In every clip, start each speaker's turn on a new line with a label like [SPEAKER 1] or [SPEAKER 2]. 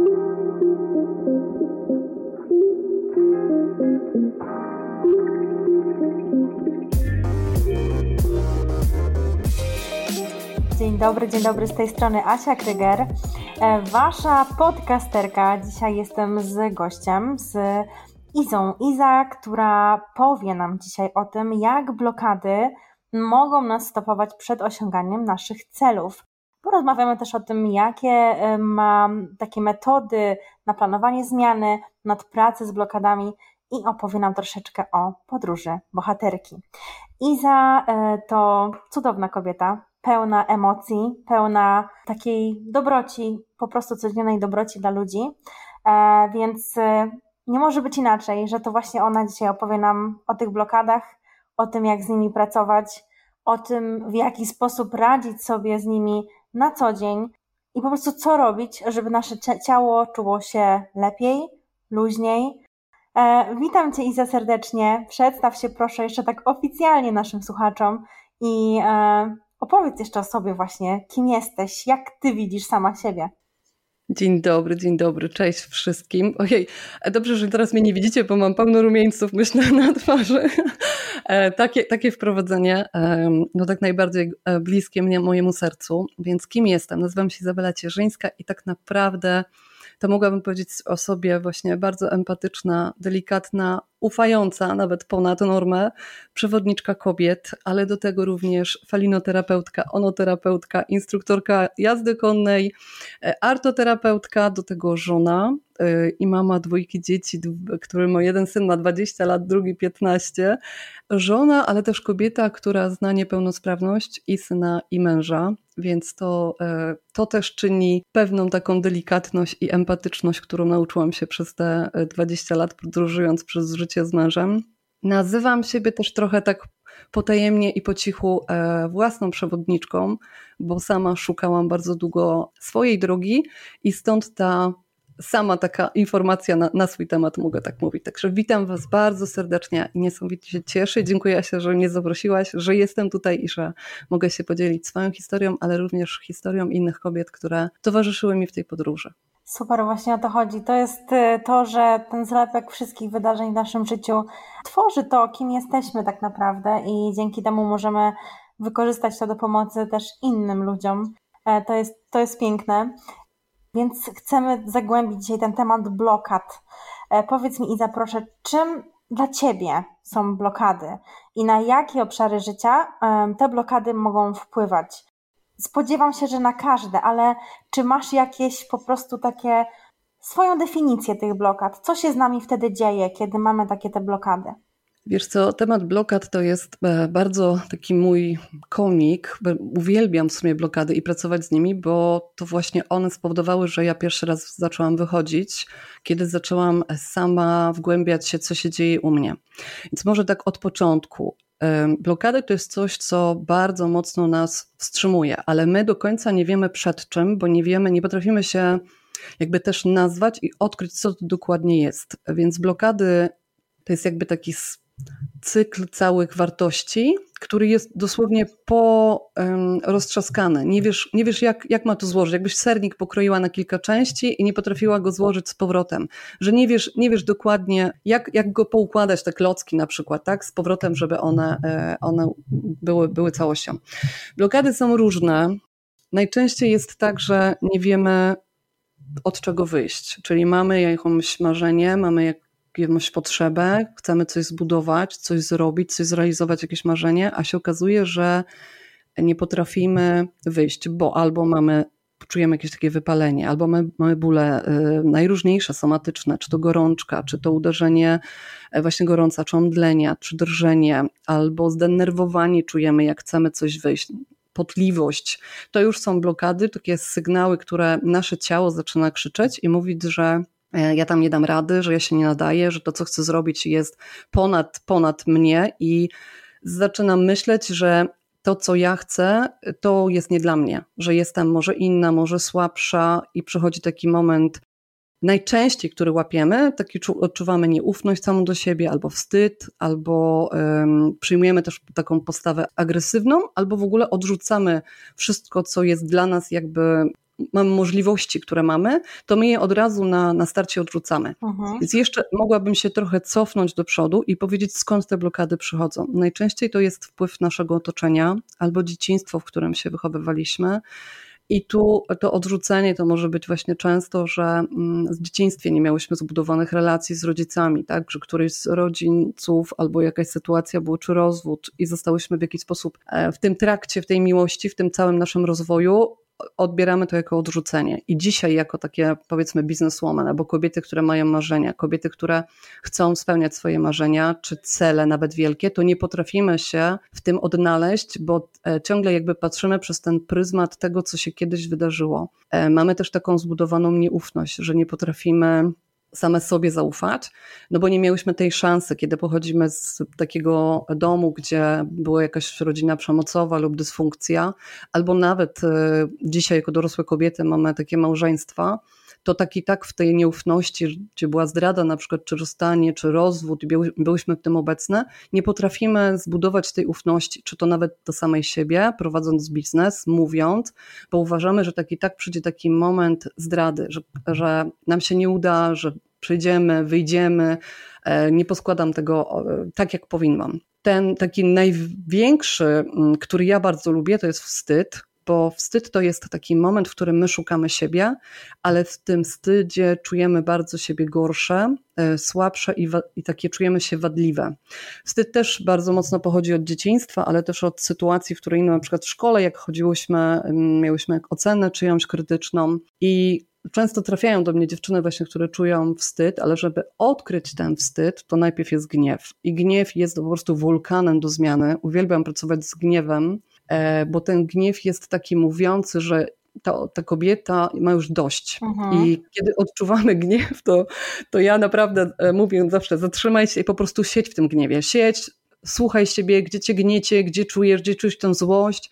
[SPEAKER 1] Dzień dobry, dzień dobry z tej strony Asia Kryger, e, wasza podcasterka. Dzisiaj jestem z gościem, z Izą. Iza, która powie nam dzisiaj o tym, jak blokady mogą nas stopować przed osiąganiem naszych celów. Porozmawiamy też o tym, jakie e, mam takie metody na planowanie zmiany, nad pracę z blokadami i opowie nam troszeczkę o podróży bohaterki. Iza e, to cudowna kobieta, pełna emocji, pełna takiej dobroci, po prostu codziennej dobroci dla ludzi. E, więc nie może być inaczej, że to właśnie ona dzisiaj opowie nam o tych blokadach, o tym, jak z nimi pracować, o tym, w jaki sposób radzić sobie z nimi na co dzień i po prostu co robić, żeby nasze ciało czuło się lepiej, luźniej. E, witam Cię Iza serdecznie. Przedstaw się proszę jeszcze tak oficjalnie naszym słuchaczom i e, Opowiedz jeszcze o sobie właśnie, kim jesteś, jak ty widzisz sama siebie.
[SPEAKER 2] Dzień dobry, dzień dobry, cześć wszystkim. Ojej, dobrze, że teraz mnie nie widzicie, bo mam pełno rumieńców, myślę, na twarzy. E, takie, takie wprowadzenie, no tak najbardziej e, bliskie mnie, mojemu sercu. Więc kim jestem? Nazywam się Izabela Cierzyńska i tak naprawdę to mogłabym powiedzieć o sobie właśnie bardzo empatyczna, delikatna, ufająca nawet ponad normę, przewodniczka kobiet, ale do tego również falinoterapeutka, onoterapeutka, instruktorka jazdy konnej, e, artoterapeutka, do tego żona e, i mama dwójki dzieci, którym jeden syn ma 20 lat, drugi 15. Żona, ale też kobieta, która zna niepełnosprawność i syna i męża, więc to, e, to też czyni pewną taką delikatność i empatyczność, którą nauczyłam się przez te 20 lat podróżując przez życie życie z mężem. Nazywam siebie też trochę tak potajemnie i po cichu e, własną przewodniczką, bo sama szukałam bardzo długo swojej drogi i stąd ta sama taka informacja na, na, swój temat, mogę tak mówić. Także witam Was bardzo serdecznie i niesamowicie się cieszę. Dziękuję się, że mnie zaprosiłaś, że jestem tutaj i że mogę się podzielić swoją historią, ale również historią innych kobiet, które towarzyszyły mi w tej podróży.
[SPEAKER 1] Super, właśnie o to chodzi. To jest y, to, że ten zlepek wszystkich wydarzeń w naszym życiu tworzy to, kim jesteśmy tak naprawdę, i dzięki temu możemy wykorzystać to do pomocy też innym ludziom. E, to jest, to jest piękne. Więc chcemy zagłębić dzisiaj ten temat blokad. E, powiedz mi, Iza, proszę, czym dla Ciebie są blokady i na jakie obszary życia te blokady mogą wpływać? Spodziewam się, że na każde, ale czy masz jakieś po prostu takie swoją definicję tych blokad? Co się z nami wtedy dzieje, kiedy mamy takie te blokady?
[SPEAKER 2] Wiesz co, temat blokad to jest e, bardzo taki mój komik. Uwielbiam w sumie blokady i pracować z nimi, bo to właśnie one spowodowały, że ja pierwszy raz zaczęłam wychodzić, kiedy zaczęłam sama wgłębiać się, co się dzieje u mnie. Więc może tak od początku. Blokady to jest coś, co bardzo mocno nas wstrzymuje, ale my do końca nie wiemy przed czym, bo nie wiemy, nie potrafimy się jakby też nazwać i odkryć, co to dokładnie jest. Więc blokady to jest jakby taki cykl całych wartości, który jest dosłownie po um, roztrzaskany. Nie wiesz, nie wiesz jak, jak ma to złożyć. Jakbyś sernik pokroiła na kilka części i nie potrafiła go złożyć z powrotem. Że nie wiesz, nie wiesz dokładnie, jak, jak go poukładać, te klocki na przykład, tak, z powrotem, żeby one, e, one były, były całością. Blokady są różne. Najczęściej jest tak, że nie wiemy od czego wyjść. Czyli mamy jakieś marzenie, mamy jak, jakąś potrzebę, chcemy coś zbudować, coś zrobić, coś zrealizować, jakieś marzenie, a się okazuje, że nie potrafimy wyjść, bo albo mamy czujemy jakieś takie wypalenie, albo mamy, mamy bóle y, najróżniejsze, somatyczne, czy to gorączka, czy to uderzenie y, właśnie gorąca, czy omdlenia, czy drżenie, albo zdenerwowanie czujemy, jak chcemy coś wyjść, potliwość. To już są blokady, takie sygnały, które nasze ciało zaczyna krzyczeć i mówić, że E, ja tam nie dam rady, że ja się nie nadaję, że to, co chcę zrobić, jest ponad, ponad mnie i zaczynam myśleć, że to, co ja chcę, to jest nie dla mnie, że jestem może inna, może słabsza i przychodzi taki moment, najczęściej, który łapiemy, taki odczuwamy nieufność samą do siebie, albo wstyd, albo um, przyjmujemy też taką postawę agresywną, albo w ogóle odrzucamy wszystko, co jest dla nas jakby mamy możliwości, które mamy, to my je od razu na, na starcie odrzucamy. Mhm. Więc jeszcze mogłabym się trochę cofnąć do przodu i powiedzieć, skąd te blokady przychodzą. Najczęściej to jest wpływ naszego otoczenia albo dzieciństwo, w którym się wychowywaliśmy. I tu to odrzucenie to może być właśnie często, że mm, w dzieciństwie nie miałyśmy zbudowanych relacji z rodzicami, tak, że któryś z rodziców albo jakaś sytuacja było, czy rozwód i zostałyśmy w jakiś sposób e, w tym trakcie, w tej miłości, w tym całym naszym rozwoju odbieramy to jako odrzucenie. I dzisiaj, jako takie powiedzmy bizneswoman, albo kobiety, które mają marzenia, kobiety, które chcą spełniać swoje marzenia, czy cele nawet wielkie, to nie potrafimy się w tym odnaleźć, bo e, ciągle jakby patrzymy przez ten pryzmat tego, co się kiedyś wydarzyło. E, mamy też taką zbudowaną nieufność, że nie potrafimy same sobie zaufać, no bo nie miałyśmy tej szansy, kiedy pochodzimy z takiego domu, gdzie była jakaś rodzina przemocowa lub dysfunkcja, albo nawet e, dzisiaj jako dorosłe kobiety mamy takie małżeństwa, to tak i tak w tej nieufności, gdzie była zdrada na przykład, czy rozstanie, czy rozwód, byłyśmy w tym obecne, nie potrafimy zbudować tej ufności, czy to nawet do samej siebie, prowadząc biznes, mówiąc, bo uważamy, że tak i tak przyjdzie taki moment zdrady, że, że nam się nie uda, że przyjdziemy, wyjdziemy, e, nie poskładam tego tak, jak powinnam. Ten taki największy, który ja bardzo lubię, to jest wstyd, bo wstyd to jest taki moment, w którym my szukamy siebie, ale w tym wstydzie czujemy bardzo siebie gorsze, e, słabsze i, i takie czujemy się wadliwe. Wstyd też bardzo mocno pochodzi od dzieciństwa, ale też od sytuacji, w której no, na przykład w szkole, jak chodziłyśmy, miałyśmy ocenę czyjąś krytyczną i często trafiają do mnie dziewczyny właśnie, które czują wstyd, ale żeby odkryć ten wstyd, to najpierw jest gniew. I gniew jest po prostu wulkanem do zmiany. Uwielbiam pracować z gniewem, bo ten gniew jest taki mówiący, że ta, ta kobieta ma już dość. Mhm. I kiedy odczuwamy gniew, to, to ja naprawdę e, mówię zawsze, zatrzymaj się i po prostu siedź w tym gniewie. Siedź, słuchaj siebie, gdzie cię gniecie, gdzie czujesz, gdzie czujesz tę złość.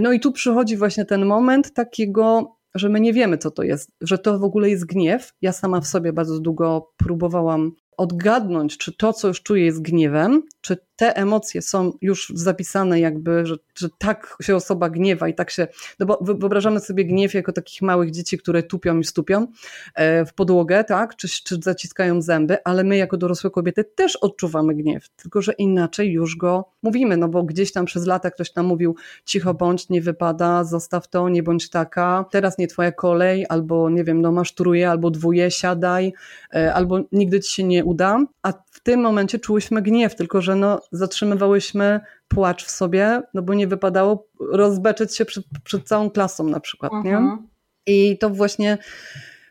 [SPEAKER 2] No i tu przychodzi właśnie ten moment takiego, że my nie wiemy, co to jest, że to w ogóle jest gniew. Ja sama w sobie bardzo długo próbowałam odgadnąć, czy to, co już czuję, jest gniewem, czy te emocje są już zapisane, jakby, że, że tak się osoba gniewa i tak się. No bo wyobrażamy sobie gniew jako takich małych dzieci, które tupią i stupią e, w podłogę, tak, czy, czy zaciskają zęby, ale my, jako dorosłe kobiety, też odczuwamy gniew, tylko że inaczej już go mówimy, no bo gdzieś tam przez lata ktoś nam mówił: cicho bądź, nie wypada, zostaw to, nie bądź taka, teraz nie twoja kolej, albo nie wiem, no masz truje, albo dwuje, siadaj, e, albo nigdy ci się nie uda, a w tym momencie czułyśmy gniew, tylko że no, zatrzymywałyśmy płacz w sobie, no bo nie wypadało rozbeczyć się przed, przed całą klasą na przykład, nie? Mhm. I to właśnie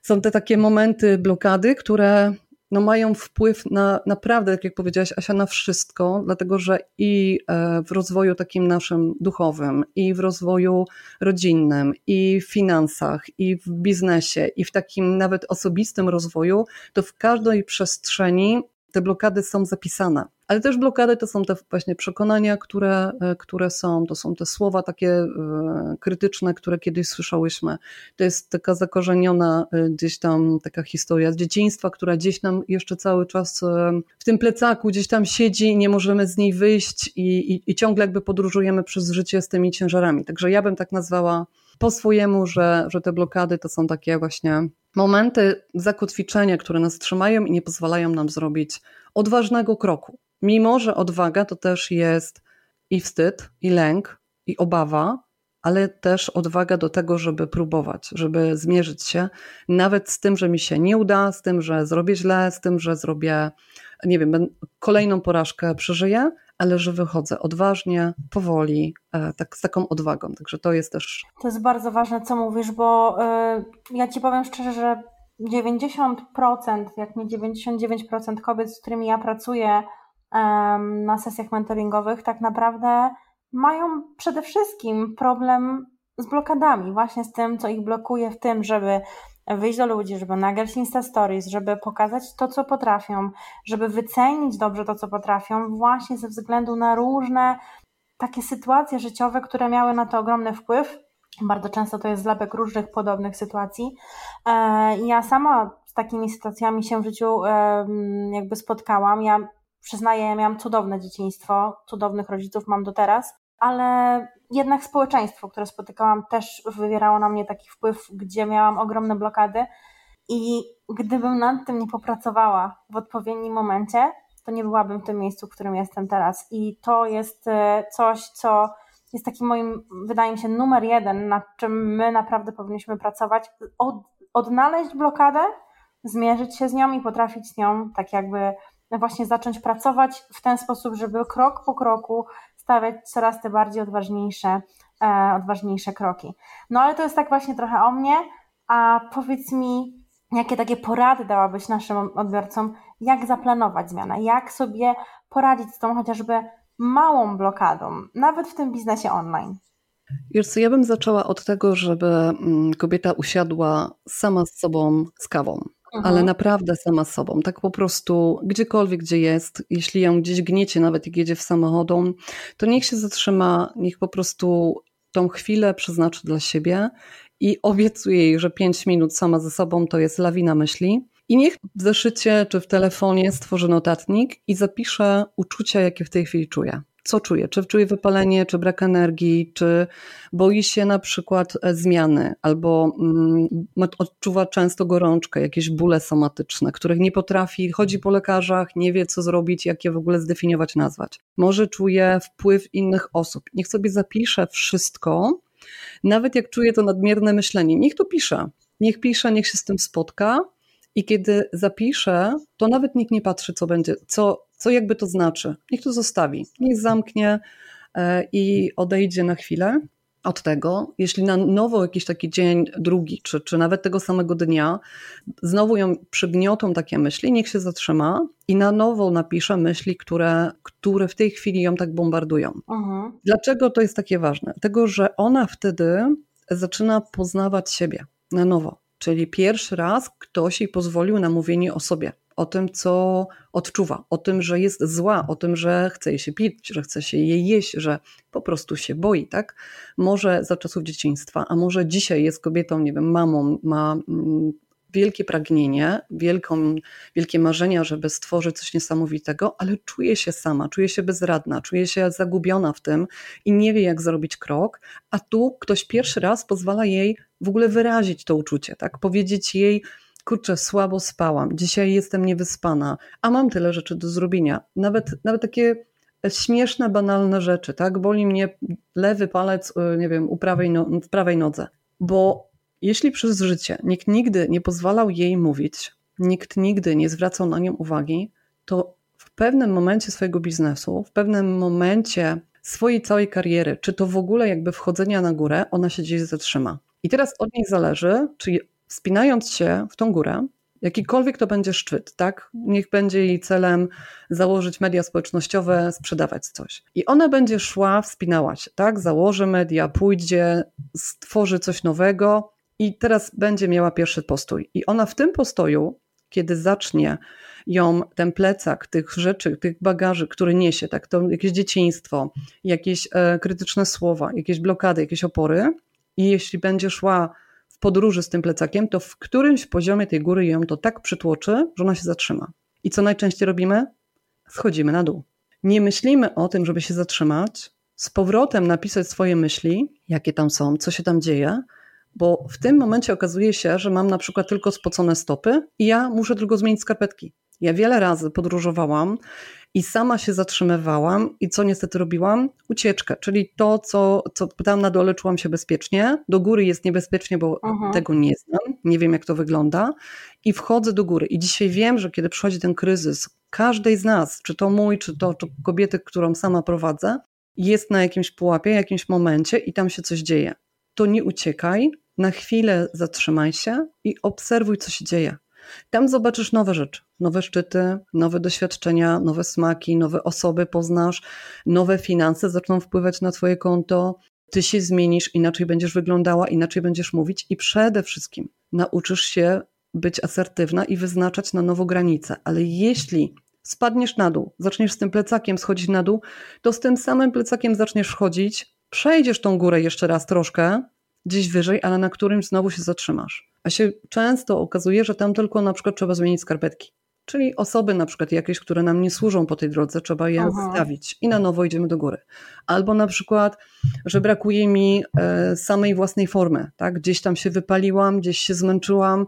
[SPEAKER 2] są te takie momenty blokady, które no mają wpływ na naprawdę, tak jak powiedziałaś Asia, na wszystko, dlatego że i e, w rozwoju takim naszym duchowym, i w rozwoju rodzinnym, i w finansach, i w biznesie, i w takim nawet osobistym rozwoju, to w każdej przestrzeni te blokady są zapisane. Ale też blokady to są te właśnie przekonania, które, e, które są, to są te słowa takie e, krytyczne, które kiedyś słyszałyśmy. To jest taka zakorzeniona e, gdzieś tam taka historia z dzieciństwa, która gdzieś nam jeszcze cały czas w tym plecaku gdzieś tam siedzi nie możemy z niej wyjść i, i, i ciągle jakby podróżujemy przez życie z tymi ciężarami. Także ja bym tak nazwała po swojemu, że, że te blokady to są takie właśnie momenty zakotwiczenia, które nas trzymają i nie pozwalają nam zrobić odważnego kroku. Mimo, że odwaga to też jest i wstyd, i lęk, i obawa, ale też odwaga do tego, żeby próbować, żeby zmierzyć się nawet z tym, że mi się nie uda, z tym, że zrobię źle, z tym, że zrobię, nie wiem, kolejną porażkę przeżyję, ale że wychodzę odważnie, powoli, e, tak, z taką odwagą. Także to jest też.
[SPEAKER 1] To jest bardzo ważne, co mówisz, bo yy, ja ci powiem szczerze, że 90%, jak nie 99% kobiet, z którymi ja pracuję na sesjach mentoringowych, tak naprawdę mają przede wszystkim problem z blokadami, właśnie z tym, co ich blokuje w tym, żeby wyjść do ludzi, żeby nagrać Insta Stories, żeby pokazać to, co potrafią, żeby wycenić dobrze to, co potrafią, właśnie ze względu na różne takie sytuacje życiowe, które miały na to ogromny wpływ. Bardzo często to jest zlepek różnych podobnych sytuacji. E, ja sama z takimi sytuacjami się w życiu jakby spotkałam. Ja przyznaję, miałam cudowne dzieciństwo, cudownych rodziców mam do teraz, ale jednak społeczeństwo, które spotykałam, też wywierało na mnie taki wpływ, gdzie miałam ogromne blokady. I gdybym nad tym nie popracowała w odpowiednim momencie, to nie byłabym w tym miejscu, w którym jestem teraz. I to jest e, coś, co jest takim moim, wydaje mi się, numer jeden, nad czym my naprawdę powinniśmy pracować. Od, odnaleźć blokadę, zmierzyć się z nią i potrafić z nią tak jakby właśnie zacząć pracować w ten sposób, żeby krok po kroku stawiać coraz te bardziej odważniejsze, e, odważniejsze kroki. No ale to jest tak właśnie trochę o mnie, a powiedz mi, jakie takie porady dałabyś naszym odbiorcom, jak zaplanować zmianę, jak sobie poradzić z tą chociażby małą blokadą, nawet w tym biznesie online?
[SPEAKER 2] Wiesz co, ja bym zaczęła od tego, żeby mm, kobieta usiadła sama z sobą z kawą. Mhm. Ale naprawdę sama sobą, tak po prostu gdziekolwiek, gdzie jest, jeśli ją gdzieś gniecie, nawet jak jedzie w samochodu, to niech się zatrzyma, niech po prostu tą chwilę przeznaczy dla siebie i obiecuje jej, że 5 minut sama ze sobą to jest lawina myśli. I niech w zeszycie czy w telefonie stworzy notatnik i zapisze uczucia, jakie w tej chwili czuje co czuje? Czy czuje wypalenie, czy brak energii, czy boi się na przykład e, zmiany, albo mm, odczuwa często gorączkę, jakieś bóle somatyczne, których nie potrafi, chodzi po lekarzach, nie wie co zrobić, jak je w ogóle zdefiniować, nazwać. Może czuje wpływ innych osób. Niech sobie zapisze wszystko, nawet jak czuje to nadmierne myślenie. Niech to pisze. Niech pisze, niech się z tym spotka. I kiedy zapisze, to nawet nikt nie patrzy, co będzie, co co jakby to znaczy? Niech to zostawi, niech zamknie e, i odejdzie na chwilę od tego. Jeśli na nowo jakiś taki dzień, drugi, czy, czy nawet tego samego dnia, znowu ją przygniotą takie myśli, niech się zatrzyma i na nowo napisze myśli, które, które w tej chwili ją tak bombardują. Mhm. Dlaczego to jest takie ważne? Tego, że ona wtedy zaczyna poznawać siebie na nowo. Czyli pierwszy raz ktoś jej pozwolił na mówienie o sobie o tym, co odczuwa, o tym, że jest zła, o tym, że chce jej się pić, że chce się jej jeść, że po prostu się boi, tak? Może za czasów dzieciństwa, a może dzisiaj jest kobietą, nie wiem, mamą, ma mm, wielkie pragnienie, wielką, wielkie marzenia, żeby stworzyć coś niesamowitego, ale czuje się sama, czuje się bezradna, czuje się zagubiona w tym i nie wie, jak zrobić krok, a tu ktoś pierwszy raz pozwala jej w ogóle wyrazić to uczucie, tak? Powiedzieć jej, kurczę, słabo spałam, dzisiaj jestem niewyspana, a mam tyle rzeczy do zrobienia. Nawet, nawet takie śmieszne, banalne rzeczy, tak? Boli mnie lewy palec, y, nie wiem, u prawej no, w prawej nodze. Bo jeśli przez życie nikt nigdy nie pozwalał jej mówić, nikt nigdy nie zwracał na nią uwagi, to w pewnym momencie swojego biznesu, w pewnym momencie swojej całej kariery, czy to w ogóle jakby wchodzenia na górę, ona się gdzieś zatrzyma. I teraz od niej zależy, czy wspinając się w tą górę, jakikolwiek to będzie szczyt, tak? Niech będzie jej celem założyć media społecznościowe, sprzedawać coś. I ona będzie szła, wspinała się, tak? Założy media, pójdzie, stworzy coś nowego i teraz będzie miała pierwszy postój. I ona w tym postoju, kiedy zacznie ją ten plecak tych rzeczy, tych bagaży, który niesie, tak? To jakieś dzieciństwo, jakieś e, krytyczne słowa, jakieś blokady, jakieś opory i jeśli będzie szła podróży z tym plecakiem, to w którymś poziomie tej góry ją to tak przytłoczy, że ona się zatrzyma. I co najczęściej robimy? Schodzimy na dół. Nie myślimy o tym, żeby się zatrzymać, z powrotem napisać swoje myśli, jakie tam są, co się tam dzieje, bo w tym momencie okazuje się, że mam na przykład tylko spocone stopy i ja muszę tylko zmienić skarpetki. Ja wiele razy podróżowałam i sama się zatrzymywałam i co niestety robiłam? Ucieczkę, czyli to, co, co tam na dole czułam się bezpiecznie, do góry jest niebezpiecznie, bo mhm. tego nie znam, nie wiem jak to wygląda i wchodzę do góry. I dzisiaj wiem, że kiedy przychodzi ten kryzys, każdej z nas, czy to mój, czy to czy kobiety, którą sama prowadzę, jest na jakimś pułapie, jakimś momencie i tam się coś dzieje. To nie uciekaj, na chwilę zatrzymaj się i obserwuj, co się dzieje. Tam zobaczysz nowe rzeczy, nowe szczyty, nowe doświadczenia, nowe smaki, nowe osoby poznasz, nowe finanse zaczną wpływać na Twoje konto. Ty się zmienisz, inaczej będziesz wyglądała, inaczej będziesz mówić i przede wszystkim nauczysz się być asertywna i wyznaczać na nowo granice. Ale jeśli spadniesz na dół, zaczniesz z tym plecakiem schodzić na dół, to z tym samym plecakiem zaczniesz chodzić, przejdziesz tą górę jeszcze raz troszkę, gdzieś wyżej, ale na którymś znowu się zatrzymasz. A się często okazuje, że tam tylko na przykład trzeba zmienić skarpetki. Czyli osoby na przykład jakieś, które nam nie służą po tej drodze, trzeba je Aha. i na nowo idziemy do góry. Albo na przykład, że brakuje mi e, samej własnej formy, tak? Gdzieś tam się wypaliłam, gdzieś się zmęczyłam,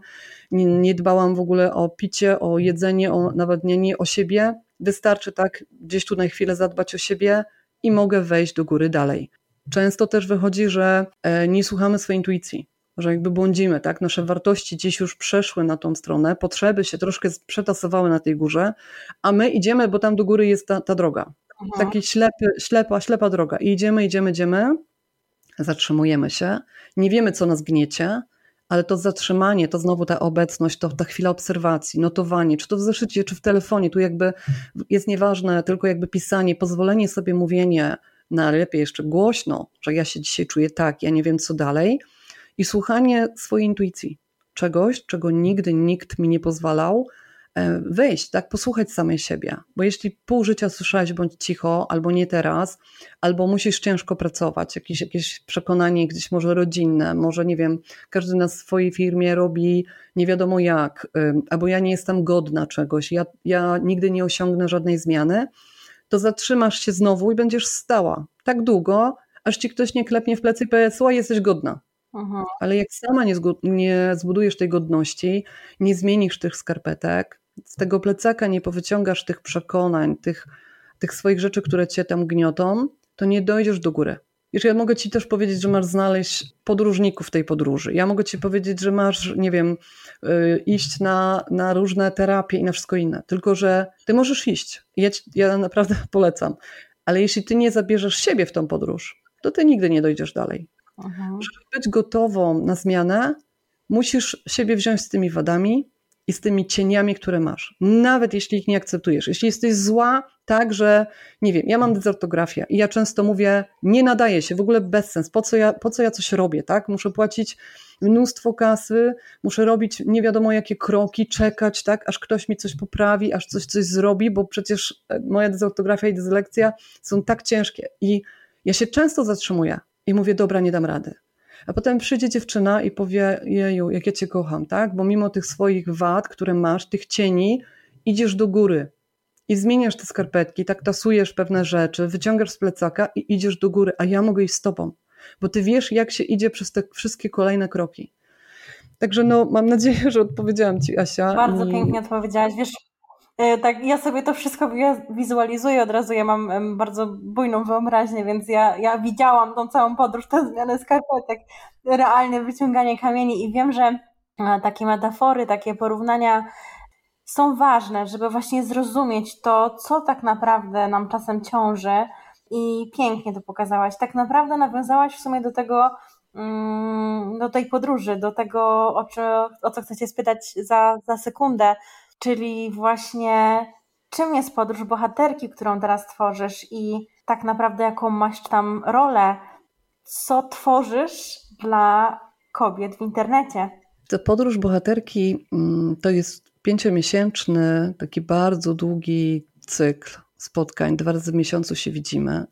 [SPEAKER 2] nie, nie dbałam w ogóle o picie, o jedzenie, o nawadnianie, o siebie. Wystarczy tak gdzieś tu na chwilę zadbać o siebie i mogę wejść do góry dalej. Często też wychodzi, że e, nie słuchamy swojej intuicji że jakby błądzimy, tak? Nasze wartości gdzieś już przeszły na tą stronę, potrzeby się troszkę przetasowały na tej górze, a my idziemy, bo tam do góry jest ta, ta droga. Mhm. Taki ślepy, ślepa, ślepa droga. I idziemy, idziemy, idziemy, zatrzymujemy się, nie wiemy, co nas gniecie, ale to zatrzymanie, to znowu ta obecność, to ta chwila obserwacji, notowanie, czy to w zeszycie, czy w telefonie, tu jakby jest nieważne, tylko jakby pisanie, pozwolenie sobie mówienie, najlepiej jeszcze głośno, że ja się dzisiaj czuję tak, ja nie wiem co dalej, i słuchanie swojej intuicji, czegoś, czego nigdy nikt mi nie pozwalał e, wejść, tak, posłuchać samej siebie. Bo jeśli pół życia słyszałeś bądź cicho, albo nie teraz, albo musisz ciężko pracować, jakieś, jakieś przekonanie gdzieś może rodzinne, może nie wiem, każdy na swojej firmie robi nie wiadomo jak, albo ja nie jestem godna czegoś, ja, ja nigdy nie osiągnę żadnej zmiany, to zatrzymasz się znowu i będziesz stała tak długo, aż ci ktoś nie klepnie w plecy i powie, słuchaj, jesteś godna. Mhm. Ale jak sama nie, nie zbudujesz tej godności, nie zmienisz tych skarpetek, z tego plecaka nie powyciągasz tych przekonań, tych, tych swoich rzeczy, które cię tam gniotą, to nie dojdziesz do góry. Wiesz, ja mogę ci też powiedzieć, że masz znaleźć podróżników tej podróży. Ja mogę ci powiedzieć, że masz, nie wiem, yy, iść na, na różne terapie i na wszystko inne. Tylko, że ty możesz iść. Ja, ci, ja naprawdę polecam. Ale jeśli ty nie zabierzesz siebie w tą podróż, to ty nigdy nie dojdziesz dalej. Mhm. Żeby być gotową na zmianę, musisz siebie wziąć z tymi wadami i z tymi cieniami, które masz. Nawet jeśli ich nie akceptujesz. Jeśli jesteś zła, tak, że nie wiem, ja mam dezortografię i ja często mówię, nie nadaje się, w ogóle bez sens, po co ja, po co ja coś robię, tak? Muszę płacić mnóstwo kasy, muszę robić nie wiadomo jakie kroki, czekać, tak, aż ktoś mi coś poprawi, aż coś coś zrobi, bo przecież e, moja dezortografia i dyslekcja są tak ciężkie i ja się często zatrzymuję, i mówię, dobra, nie dam rady. A potem przyjdzie dziewczyna i powie, jeju, jak ja cię kocham, tak? Bo mimo tych swoich wad, które masz, tych cieni, idziesz do góry i zmieniasz te skarpetki, tak tasujesz pewne rzeczy, wyciągasz z plecaka i idziesz do góry, a ja mogę iść z tobą, bo ty wiesz, jak się idzie przez te wszystkie kolejne kroki. Także no, mam nadzieję, że odpowiedziałam ci, Asia.
[SPEAKER 1] Bardzo i... pięknie odpowiedziałaś. Wiesz, tak, ja sobie to wszystko wizualizuję od razu. Ja mam bardzo bujną wyobraźnię, więc ja, ja widziałam tą całą podróż, tę zmianę skarpetek, realne wyciąganie kamieni i wiem, że e, takie metafory, takie porównania są ważne, żeby właśnie zrozumieć to, co tak naprawdę nam czasem ciąży i pięknie to pokazałaś. Tak naprawdę nawiązałaś w sumie do tego, mm, do tej podróży, do tego, o, co, o co chcecie spytać za, za sekundę, czyli właśnie czym jest podróż bohaterki, którą teraz tworzysz i tak naprawdę jaką masz tam rolę, co tworzysz dla kobiet w internecie.
[SPEAKER 2] To podróż bohaterki mm, to jest pięciomiesięczny, taki bardzo długi cykl spotkań. Dwa razy w miesiącu się widzimy.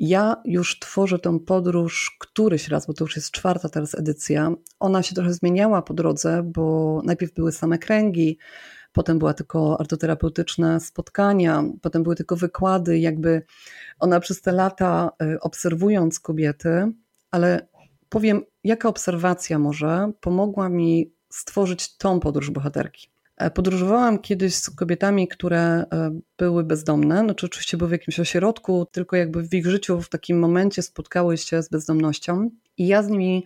[SPEAKER 2] Ja już tworzę tę podróż któryś raz, bo to już jest czwarta teraz edycja. Ona się trochę zmieniała po drodze, bo najpierw były same kręgi, potem była tylko artoterapeutyczne spotkania, potem były tylko wykłady, jakby ona przez te lata y, obserwując kobiety, ale powiem, jaka obserwacja może pomogła mi stworzyć tą podróż bohaterki. E, podróżowałam kiedyś z kobietami, które e, były bezdomne, znaczy oczywiście były w jakimś ośrodku, tylko jakby w ich życiu w takim momencie spotkały się z bezdomnością i ja z nimi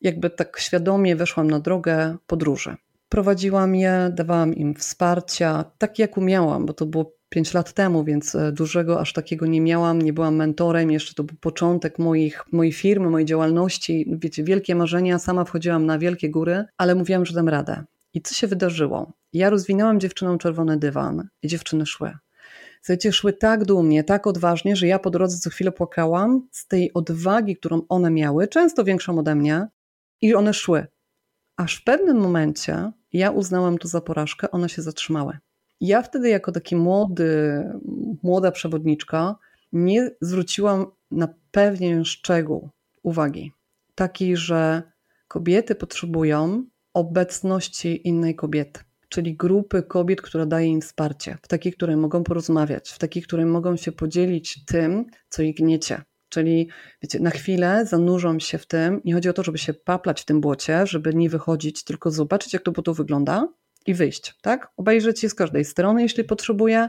[SPEAKER 2] jakby tak świadomie weszłam na drogę podróży. Prowadziłam je, dawałam im wsparcia, tak jak umiałam, bo to było 5 lat temu, więc e, dużego aż takiego nie miałam, nie byłam mentorem, jeszcze to był początek moich, mojej firmy, mojej działalności, wiecie, wielkie marzenia, sama wchodziłam na wielkie góry, ale mówiłam, że dam radę. I co się wydarzyło? Ja rozwinęłam dziewczynom czerwony dywan i dziewczyny szły. Słuchajcie, szły tak dumnie, tak odważnie, że ja po drodze co chwilę płakałam z tej odwagi, którą one miały, często większą ode mnie, i one szły. Aż w pewnym momencie ja uznałam to za porażkę, one się zatrzymały. Ja wtedy, jako taki młody, młoda przewodniczka, nie zwróciłam na pewien szczegół uwagi. Taki, że kobiety potrzebują obecności innej kobiety. czyli grupy kobiet, która daje im wsparcie, w takiej, której mogą porozmawiać, w takiej, której mogą się podzielić tym, co ich gniecie. Czyli wiecie, na chwilę zanurzą się w tym. Nie chodzi o to, żeby się paplać w tym błocie, żeby nie wychodzić, tylko zobaczyć, jak to błoto wygląda i wyjść, tak? Obejrzeć je z każdej strony, jeśli potrzebuje,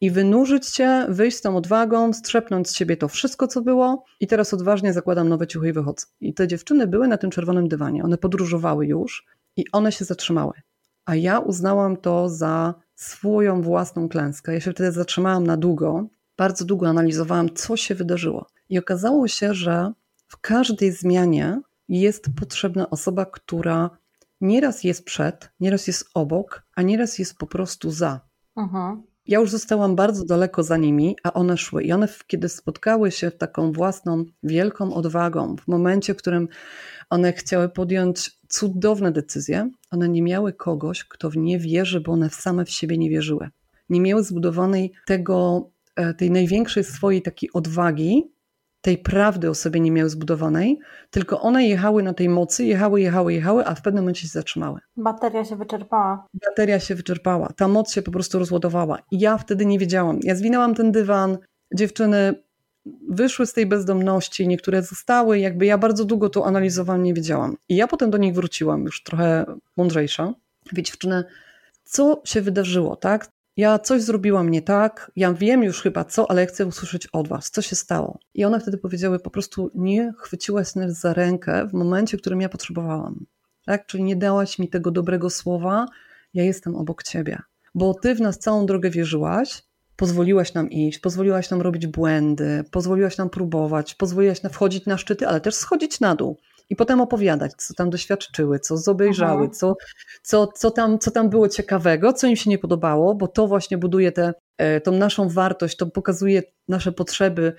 [SPEAKER 2] i wynurzyć się, wyjść z tą odwagą, strzepnąć z siebie to wszystko, co było i teraz odważnie zakładam nowe ciuchy i wychodzę. I te dziewczyny były na tym czerwonym dywanie, one podróżowały już i one się zatrzymały. A ja uznałam to za swoją własną klęskę. Ja się wtedy zatrzymałam na długo, bardzo długo analizowałam, co się wydarzyło. I okazało się, że w każdej zmianie jest potrzebna osoba, która nieraz jest przed, nieraz jest obok, a nieraz jest po prostu za. Mhm. Ja już zostałam bardzo daleko za nimi, a one szły. I one, kiedy spotkały się taką własną wielką odwagą, w momencie, w którym one chciały podjąć cudowne decyzje, one nie miały kogoś, kto w nie wierzy, bo one same w siebie nie wierzyły. Nie miały zbudowanej tego, e, tej największej swojej takiej odwagi, tej prawdy o sobie nie miały zbudowanej, tylko one jechały na tej mocy, jechały, jechały, jechały, a w pewnym momencie się zatrzymały.
[SPEAKER 1] Bateria się wyczerpała.
[SPEAKER 2] Bateria się wyczerpała, ta moc się po prostu rozładowała. I ja wtedy nie wiedziałam. Ja zwinęłam ten dywan, dziewczyny wyszły z tej bezdomności, niektóre zostały, jakby ja bardzo długo to analizowałam, nie wiedziałam. I ja potem do nich wróciłam, już trochę mądrzejsza. Wie dziewczyny, co się wydarzyło, tak? Ja coś zrobiłam nie tak, ja wiem już chyba co, ale ja chcę usłyszeć od was, co się stało. I one wtedy powiedziały po prostu nie chwyciłaś mnie za rękę w momencie, w którym ja potrzebowałam. Tak? Czyli nie dałaś mi tego dobrego słowa, ja jestem obok ciebie. Bo ty w nas całą drogę wierzyłaś, pozwoliłaś nam iść, pozwoliłaś nam robić błędy, pozwoliłaś nam próbować, pozwoliłaś nam wchodzić na szczyty, ale też schodzić na dół i potem opowiadać, co tam doświadczyły, co zobejrzały, co, co, co, tam, co tam było ciekawego, co im się nie podobało, bo to właśnie buduje tę tą naszą wartość, to pokazuje nasze potrzeby.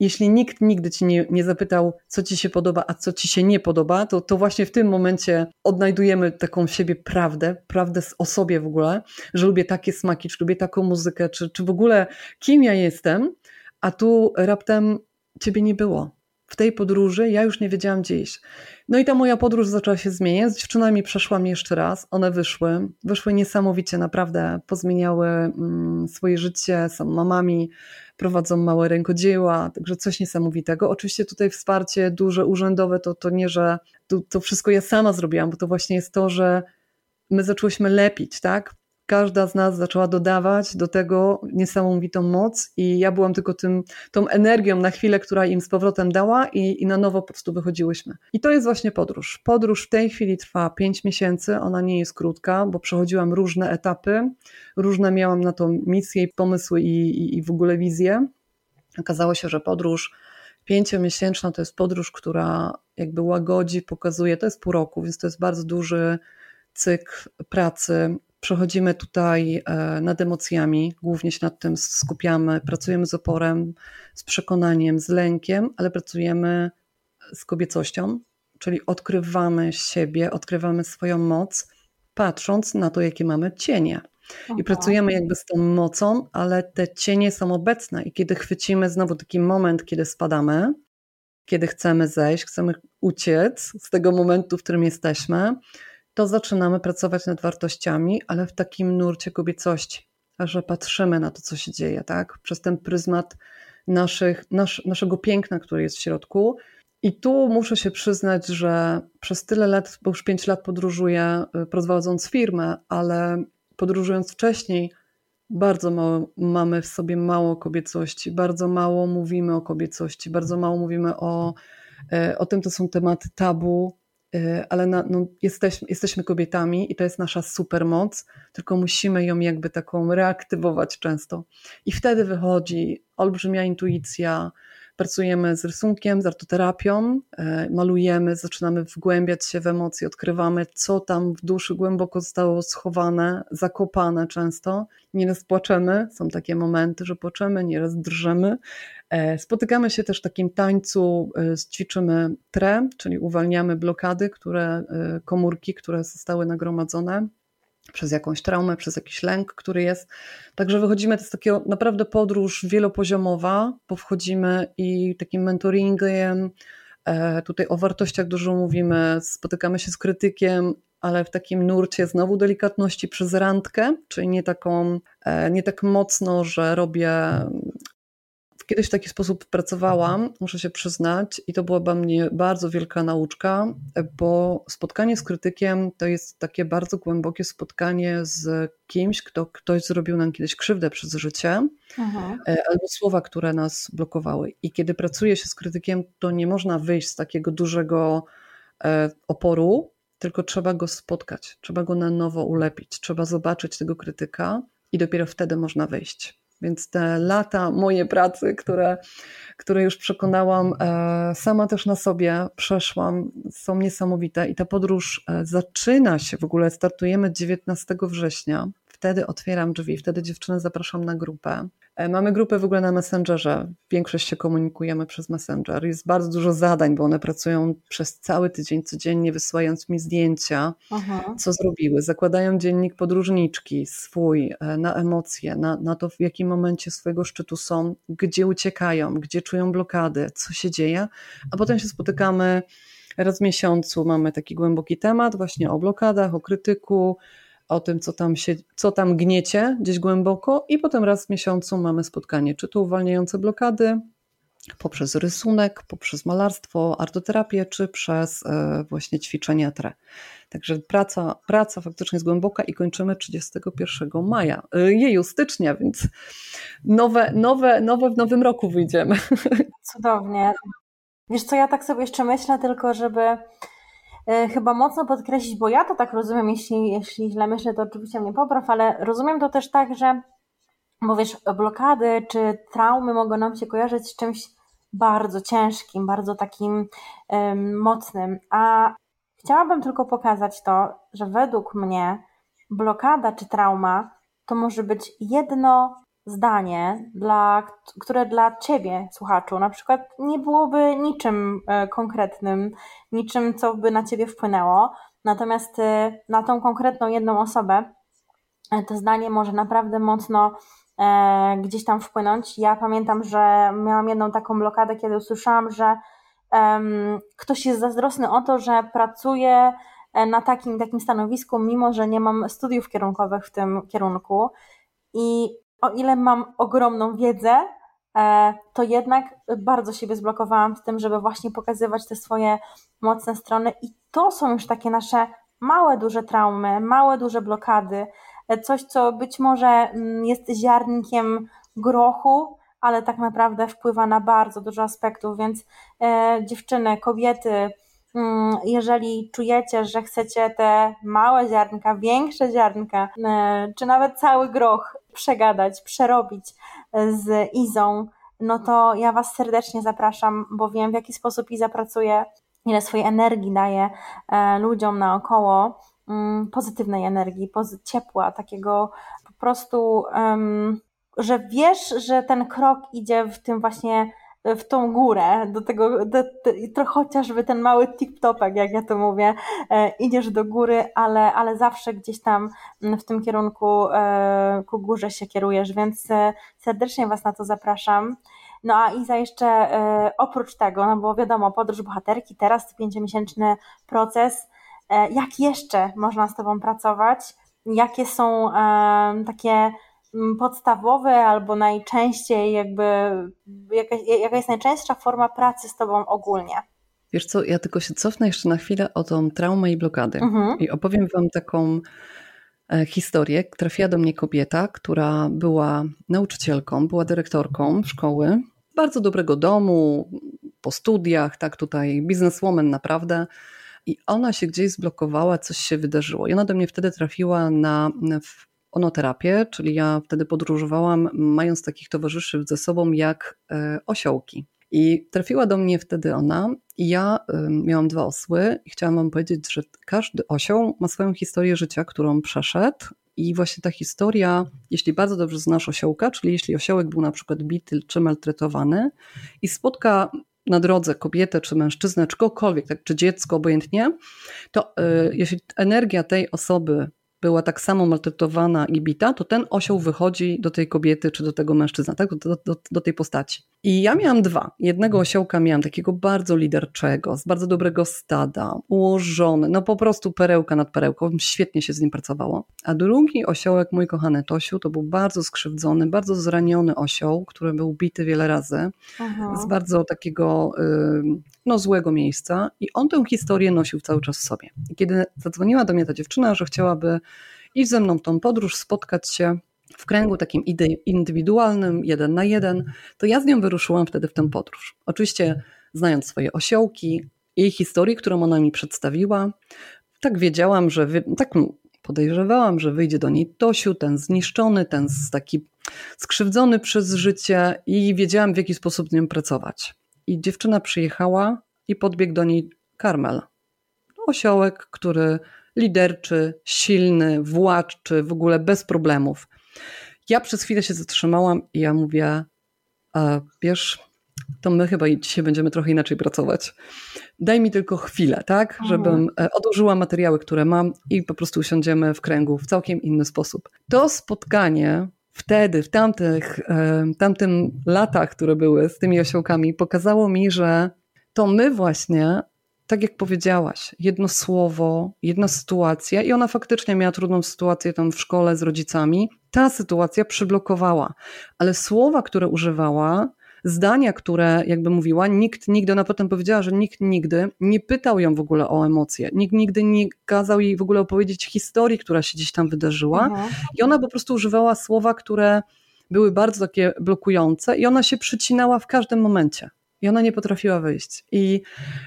[SPEAKER 2] Jeśli nikt nigdy ci nie, nie zapytał, co ci się podoba, a co ci się nie podoba, to, to właśnie w tym momencie odnajdujemy taką siebie prawdę, prawdę o sobie w ogóle, że lubię takie smaki, czy lubię taką muzykę, czy, czy w ogóle kim ja jestem, a tu raptem ciebie nie było w tej podróży ja już nie wiedziałam gdzie iść. No i ta moja podróż zaczęła się zmieniać. Z dziewczynami przeszłam jeszcze raz. One wyszły. Wyszły niesamowicie, naprawdę pozmieniały mm, swoje życie, są mamami, prowadzą małe rękodzieła, także coś niesamowitego. Oczywiście tutaj wsparcie duże, urzędowe, to, to nie, że to, to wszystko ja sama zrobiłam, bo to właśnie jest to, że my zaczęłyśmy lepić, tak? Każda z nas zaczęła dodawać do tego niesamowitą moc i ja byłam tylko tym, tą energią na chwilę, która im z powrotem dała i, i na nowo po prostu wychodziłyśmy. I to jest właśnie podróż. Podróż w tej chwili trwa 5 miesięcy, ona nie jest krótka, bo przechodziłam różne etapy, różne miałam na to misje, pomysły i, i, i w ogóle wizje. Okazało się, że podróż pięciomiesięczna to jest podróż, która jakby łagodzi, pokazuje, to jest pół roku, więc to jest bardzo duży cykl pracy, Przechodzimy tutaj e, nad emocjami, głównie się nad tym skupiamy, pracujemy z oporem, z przekonaniem, z lękiem, ale pracujemy z kobiecością, czyli odkrywamy siebie, odkrywamy swoją moc, patrząc na to, jakie mamy cienie. I pracujemy jakby z tą mocą, ale te cienie są obecne. I kiedy chwycimy znowu taki moment, kiedy spadamy, kiedy chcemy zejść, chcemy uciec z tego momentu, w którym jesteśmy, to zaczynamy pracować nad wartościami, ale w takim nurcie kobiecości, że patrzymy na to, co się dzieje, tak? Przez ten pryzmat naszych, nasz, naszego piękna, które jest w środku. I tu muszę się przyznać, że przez tyle lat, bo już pięć lat podróżuję y, prowadząc firmę, ale podróżując wcześniej, bardzo mało, mamy w sobie mało kobiecości, bardzo mało mówimy o kobiecości, bardzo mało mówimy o, y, o tym, to są tematy tabu, ale na, no, jesteśmy, kobietami i to jest nasza supermoc, tylko musimy ją jakby taką reaktywować często. I wtedy wychodzi olbrzymia intuicja, pracujemy z rysunkiem, z artoterapią, y, malujemy, zaczynamy wgłębiać się w emocje, odkrywamy, co tam w duszy głęboko zostało schowane, zakopane często. Nieraz płaczemy, są takie momenty, że płaczemy, nieraz drżymy, spotykamy się też w takim tańcu, e, ćwiczymy tre, czyli uwalniamy blokady, które, e, komórki, które zostały nagromadzone przez jakąś traumę, przez jakiś lęk, który jest. Także wychodzimy, to jest taka naprawdę podróż wielopoziomowa, bo wchodzimy i takim mentoringiem, tutaj o wartościach dużo mówimy, spotykamy się z krytykiem, ale w takim nurcie znowu delikatności przez randkę, czyli nie taką, e, nie tak mocno, że robię Kiedyś w taki sposób pracowałam, muszę się przyznać, i to była dla mnie bardzo wielka nauczka, bo spotkanie z krytykiem to jest takie bardzo głębokie spotkanie z kimś, kto ktoś zrobił nam kiedyś krzywdę przez życie, Aha. E, albo słowa, które nas blokowały. I kiedy pracuje się z krytykiem, to nie można wyjść z takiego dużego e, oporu, tylko trzeba go spotkać, trzeba go na nowo ulepić, trzeba zobaczyć tego krytyka i dopiero wtedy można wyjść. Więc te lata mojej pracy, które, które już przekonałam, e, sama też na sobie przeszłam, są niesamowite i ta podróż e, zaczyna się w ogóle, startujemy 19 września. Wtedy otwieram drzwi, wtedy dziewczynę zapraszam na grupę. E, mamy grupę w ogóle na Messengerze. Większość się komunikujemy przez Messenger. Jest bardzo dużo zadań, bo one pracują przez cały tydzień, codziennie wysyłając mi zdjęcia, Aha. co zrobiły. Zakładają dziennik podróżniczki swój e, na emocje, na, na to, w jakim momencie swojego szczytu są, gdzie uciekają, gdzie czują blokady, co się dzieje, a potem się spotykamy raz w miesiącu. Mamy taki głęboki temat właśnie o blokadach, o krytyku, o tym, co tam, się, co tam gniecie gdzieś głęboko, i potem raz w miesiącu mamy spotkanie, czy to uwalniające blokady, poprzez rysunek, poprzez malarstwo, artoterapię, czy przez e, właśnie ćwiczenia tre. Także praca, praca faktycznie jest głęboka i kończymy 31 maja, e, jeju, stycznia, więc nowe, nowe, nowe w nowym roku wyjdziemy.
[SPEAKER 1] Cudownie. Wiesz co, ja tak sobie jeszcze myślę tylko, żeby chyba mocno podkreślić, bo ja to tak rozumiem, jeśli, jeśli źle myślę, to oczywiście mnie popraw, ale rozumiem to też tak, że bo wiesz, blokady czy traumy mogą nam się kojarzyć z czymś bardzo ciężkim, bardzo takim um, mocnym, a chciałabym tylko pokazać to, że według mnie blokada czy trauma to może być jedno zdanie, dla, które dla ciebie, słuchaczu, na przykład nie byłoby niczym e, konkretnym, niczym, co by na ciebie wpłynęło, natomiast e, na tą konkretną jedną osobę e, to zdanie może naprawdę mocno gdzieś tam wpłynąć. Ja pamiętam, że miałam jedną taką blokadę, kiedy usłyszałam, że ktoś jest zazdrosny o to, że pracuję na takim takim stanowisku, mimo że nie mam studiów kierunkowych w tym kierunku. I o ile mam ogromną wiedzę, e, to jednak bardzo siebie zblokowałam w tym, żeby właśnie pokazywać te swoje mocne strony. I to są już takie nasze małe, duże traumy, małe, duże blokady, e, coś, co być może mm, jest ziarnkiem grochu, ale tak naprawdę wpływa na bardzo dużo aspektów, więc e, dziewczyny, kobiety, jeżeli czujecie, że chcecie te małe ziarnka, większe ziarnka, czy nawet cały groch przegadać, przerobić e, z Izą, no to ja Was serdecznie zapraszam, bo wiem w jaki sposób Iza pracuje, ile swojej energii daje e, ludziom naokoło, mm, pozytywnej energii, ciepła, takiego po prostu, że wiesz, że ten krok idzie w tym właśnie w tą górę, do tego, do, chociażby ten mały tip-topek, jak ja to mówię, e, idziesz do góry, ale, ale zawsze gdzieś tam w tym kierunku e, ku górze się kierujesz, więc e, serdecznie Was na to zapraszam. No a Iza jeszcze e, oprócz tego, no bo wiadomo, podróż bohaterki, teraz pięciomiesięczny proces, e, jak jeszcze można z Tobą pracować? Jakie są e, takie Mm, podstawowe albo najczęściej jakby, jaka, jaka jest najczęstsza forma pracy z Tobą ogólnie?
[SPEAKER 2] Wiesz co, ja tylko się cofnę jeszcze na chwilę o tą traumę i blokady mhm. i opowiem Wam taką e, historię. Trafiła do mnie kobieta, która była nauczycielką, była dyrektorką szkoły, bardzo dobrego domu, po studiach, tak tutaj bizneswoman naprawdę. I ona się gdzieś zblokowała, coś się wydarzyło. I ona do mnie wtedy trafiła na, na onoterapię, czyli ja wtedy podróżowałam, mając takich towarzyszy ze sobą jak e, osiołki. I trafiła do mnie wtedy ona, i ja miałam dwa osły, i chciałam Wam powiedzieć, że każdy osioł ma swoją historię życia, którą przeszedł. I właśnie ta historia, jeśli bardzo dobrze znasz osiołka, czyli jeśli osiołek był na przykład bity czy maltretowany i spotka na drodze kobietę czy mężczyznę, czy kogokolwiek, tak, czy dziecko, obojętnie, to y, jeśli energia tej osoby była tak samo maltretowana i bita, to ten osioł wychodzi do tej kobiety czy do tego mężczyzny, tak? do, do, do tej postaci. I ja miałam dwa. Jednego osiołka miałam takiego bardzo liderczego, z bardzo dobrego stada, ułożony, no po prostu perełka nad perełką, świetnie się z nim pracowało. A drugi osiołek, mój kochany Tosiu, to był bardzo skrzywdzony, bardzo zraniony osioł, który był bity wiele razy, Aha. z bardzo takiego no, złego miejsca i on tę historię nosił cały czas w sobie. I kiedy zadzwoniła do mnie ta dziewczyna, że chciałaby iść ze mną w tą podróż, spotkać się, w kręgu takim indywidualnym, jeden na jeden, to ja z nią wyruszyłam wtedy w tę podróż. Oczywiście znając swoje osiołki, jej historię, którą ona mi przedstawiła, tak wiedziałam, że tak podejrzewałam, że wyjdzie do niej Tosiu, ten zniszczony, ten taki skrzywdzony przez życie i wiedziałam w jaki sposób z nią pracować. I dziewczyna przyjechała i podbiegł do niej Karmel. Osiołek, który liderczy, silny, władczy, w ogóle bez problemów. Ja przez chwilę się zatrzymałam i ja mówię, a wiesz, to my chyba dzisiaj będziemy trochę inaczej pracować. Daj mi tylko chwilę, tak, mhm. żebym e, odłożyła materiały, które mam i po prostu usiądziemy w kręgu w całkiem inny sposób. To spotkanie wtedy, w tamtych, e, tamtym latach, które były z tymi osiołkami, pokazało mi, że to my właśnie tak jak powiedziałaś, jedno słowo, jedna sytuacja i ona faktycznie miała trudną sytuację tam w szkole z rodzicami. Ta sytuacja przyblokowała, ale słowa, które używała, zdania, które jakby mówiła, nikt nigdy, ona potem powiedziała, że nikt nigdy nie pytał ją w ogóle o emocje, nikt nigdy nie kazał jej w ogóle opowiedzieć historii, która się gdzieś tam wydarzyła mhm. i ona po prostu używała słowa, które były bardzo takie blokujące i ona się przycinała w każdym momencie. I ona nie potrafiła wyjść. I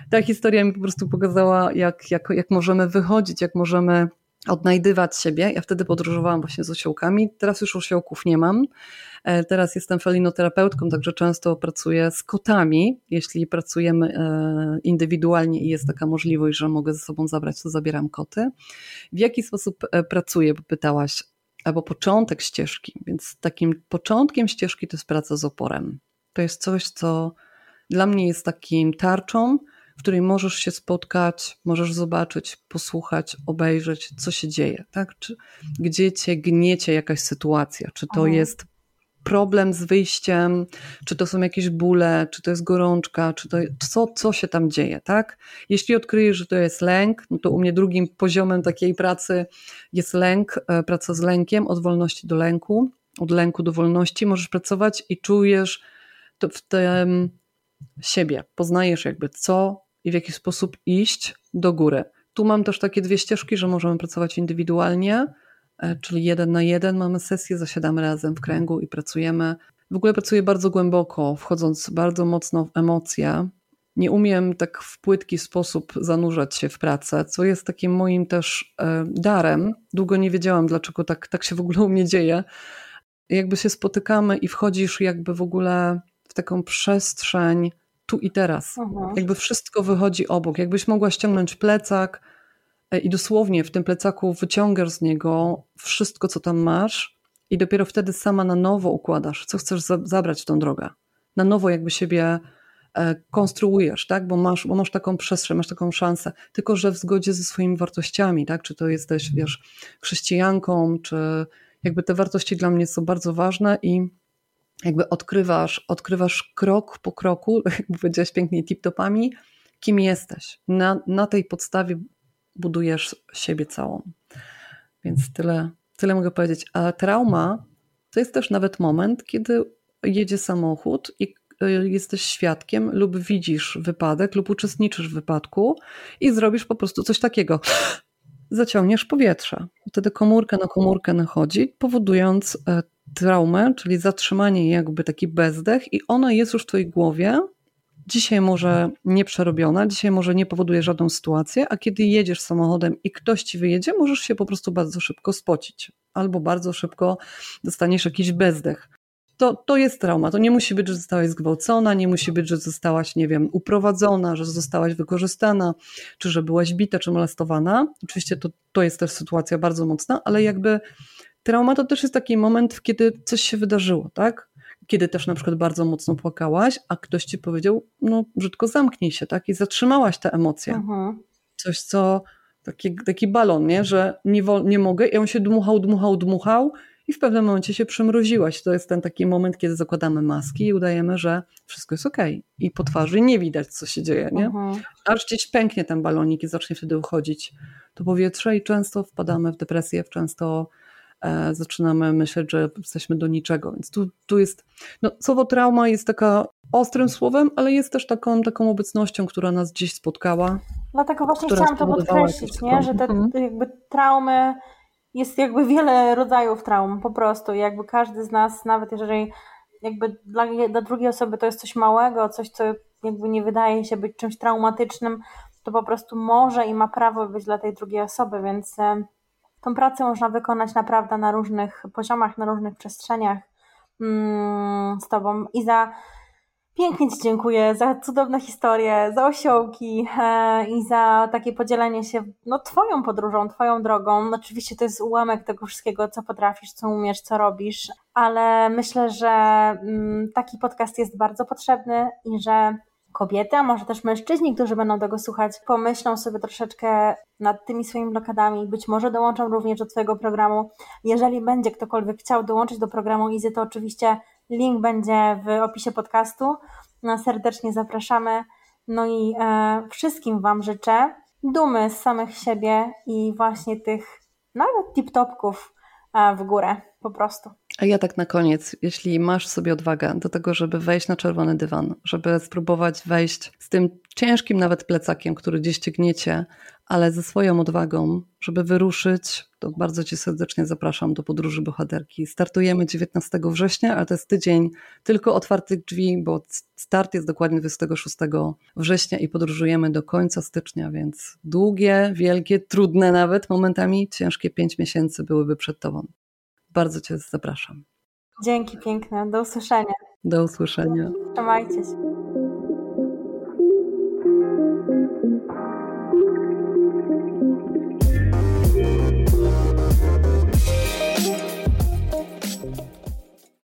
[SPEAKER 2] ta historia mi po prostu pokazała, jak, jak, jak możemy wychodzić, jak możemy odnajdywać siebie. Ja wtedy podróżowałam właśnie z osiołkami. Teraz już osiołków nie mam. E, teraz jestem felinoterapeutką, także często pracuję z kotami. Jeśli pracujemy e, indywidualnie i jest taka możliwość, że mogę ze sobą zabrać, to zabieram koty. W jaki sposób e, pracuję, bo pytałaś, albo początek ścieżki. Więc takim początkiem ścieżki to jest praca z oporem. To jest coś, co dla mnie jest takim tarczą, w której możesz się spotkać, możesz zobaczyć, posłuchać, obejrzeć, co się dzieje, tak? Czy, gdzie cię gniecie jakaś sytuacja, czy to jest problem z wyjściem, czy to są jakieś bóle, czy to jest gorączka, czy to co, co się tam dzieje, tak? Jeśli odkryjesz, że to jest lęk, no to u mnie drugim poziomem takiej pracy jest lęk, e, praca z lękiem, od wolności do lęku, od lęku do wolności możesz pracować i czujesz to w tym siebie, poznajesz jakby co i w jaki sposób iść do góry. Tu mam też takie dwie ścieżki, że możemy pracować indywidualnie, e, czyli jeden na jeden, mamy sesję, zasiadamy razem w kręgu i pracujemy. W ogóle pracuję bardzo głęboko, wchodząc bardzo mocno w emocje. Nie umiem tak w płytki sposób zanurzać się w pracę, co jest takim moim też e, darem. Długo nie wiedziałam, dlaczego tak, tak się w ogóle u mnie dzieje. Jakby się spotykamy i wchodzisz jakby w ogóle w taką przestrzeń tu i teraz. Mhm. Jakby wszystko wychodzi obok. Jakbyś mogła ściągnąć plecak e, i dosłownie w tym plecaku wyciągasz z niego wszystko, co tam masz i dopiero wtedy sama na nowo układasz, co chcesz zabrać w tą drogę. Na nowo jakby siebie e, konstruujesz, tak? Bo masz, bo masz taką przestrzeń, masz taką szansę, tylko że w zgodzie ze swoimi wartościami, tak? Czy to jesteś, wiesz, chrześcijanką, czy jakby te wartości dla mnie są bardzo ważne i jakby odkrywasz, odkrywasz krok po kroku, jak powiedziałaś pięknie, tip-topami, kim jesteś. Na, na tej podstawie budujesz siebie całą. Więc tyle, tyle mogę powiedzieć. A trauma to jest też nawet moment, kiedy jedzie samochód i y, jesteś świadkiem lub widzisz wypadek lub uczestniczysz w wypadku i zrobisz po prostu coś takiego. Zaciągniesz powietrze. Wtedy komórka na komórkę nachodzi, powodując e, traumę, czyli zatrzymanie jakby taki bezdech i ona jest już w twojej głowie. Dzisiaj może nie przerobiona, dzisiaj może nie powoduje żadną sytuację, a kiedy jedziesz samochodem i ktoś ci wyjedzie, możesz się po prostu bardzo szybko spocić albo bardzo szybko dostaniesz jakiś bezdech. To, to jest trauma. To nie musi być, że zostałaś zgwałcona, nie musi być, że zostałaś, nie wiem, uprowadzona, że zostałaś wykorzystana, czy że byłaś bita, czy molestowana. Oczywiście to, to jest też sytuacja bardzo mocna, ale jakby Trauma to też jest taki moment, kiedy coś się wydarzyło, tak? Kiedy też na przykład bardzo mocno płakałaś, a ktoś ci powiedział, no brzydko zamknij się, tak? I zatrzymałaś te emocje. Mhm. Coś, co taki, taki balon, nie? Że nie, nie mogę i on się dmuchał, dmuchał, dmuchał i w pewnym momencie się przymroziłaś. To jest ten taki moment, kiedy zakładamy maski i udajemy, że wszystko jest ok. I po twarzy nie widać, co się dzieje, nie? Mhm. Aż gdzieś pęknie ten balonik i zacznie wtedy uchodzić to powietrze i często wpadamy w depresję, często zaczynamy myśleć, że jesteśmy do niczego. Więc tu, tu jest, no, słowo trauma jest taka ostrym słowem, ale jest też taką, taką obecnością, która nas gdzieś spotkała.
[SPEAKER 1] Dlatego właśnie chciałam to podkreślić, nie? że te mhm. jakby traumy, jest jakby wiele rodzajów traum po prostu. Jakby każdy z nas, nawet jeżeli jakby dla, dla drugiej osoby to jest coś małego, coś, co jakby nie wydaje się być czymś traumatycznym, to po prostu może i ma prawo być dla tej drugiej osoby, więc e, tą pracę można wykonać naprawdę na różnych poziomach, na różnych przestrzeniach mm, z Tobą. I za pięknie Ci dziękuję za cudowne historie, za osiołki e, i za takie podzielenie się no, Twoją podróżą, Twoją drogą. Oczywiście to jest ułamek tego wszystkiego, co potrafisz, co umiesz, co robisz, ale myślę, że mm, taki podcast jest bardzo potrzebny i że kobiety, a może też mężczyźni, którzy będą tego słuchać, pomyślą sobie troszeczkę nad tymi swoimi blokadami, być może dołączą również do Twojego programu. Jeżeli będzie ktokolwiek chciał dołączyć do programu Izy, to oczywiście link będzie w opisie podcastu. No, serdecznie zapraszamy. No i e, wszystkim Wam życzę dumy z samych siebie i właśnie tych nawet tip-topków e, w górę po prostu.
[SPEAKER 2] A ja tak na koniec, jeśli masz sobie odwagę do tego, żeby wejść na czerwony dywan, żeby spróbować wejść z tym ciężkim nawet plecakiem, który gdzieś ciągniecie, ale ze swoją odwagą, żeby wyruszyć, to bardzo Cię serdecznie zapraszam do podróży bohaterki. Startujemy 19 września, ale to jest tydzień tylko otwartych drzwi, bo start jest dokładnie 26 września i podróżujemy do końca stycznia, więc długie, wielkie, trudne nawet momentami, ciężkie pięć miesięcy byłyby przed Tobą. Bardzo Cię zapraszam.
[SPEAKER 1] Dzięki piękne. Do usłyszenia.
[SPEAKER 2] Do usłyszenia.
[SPEAKER 1] Trzymajcie się.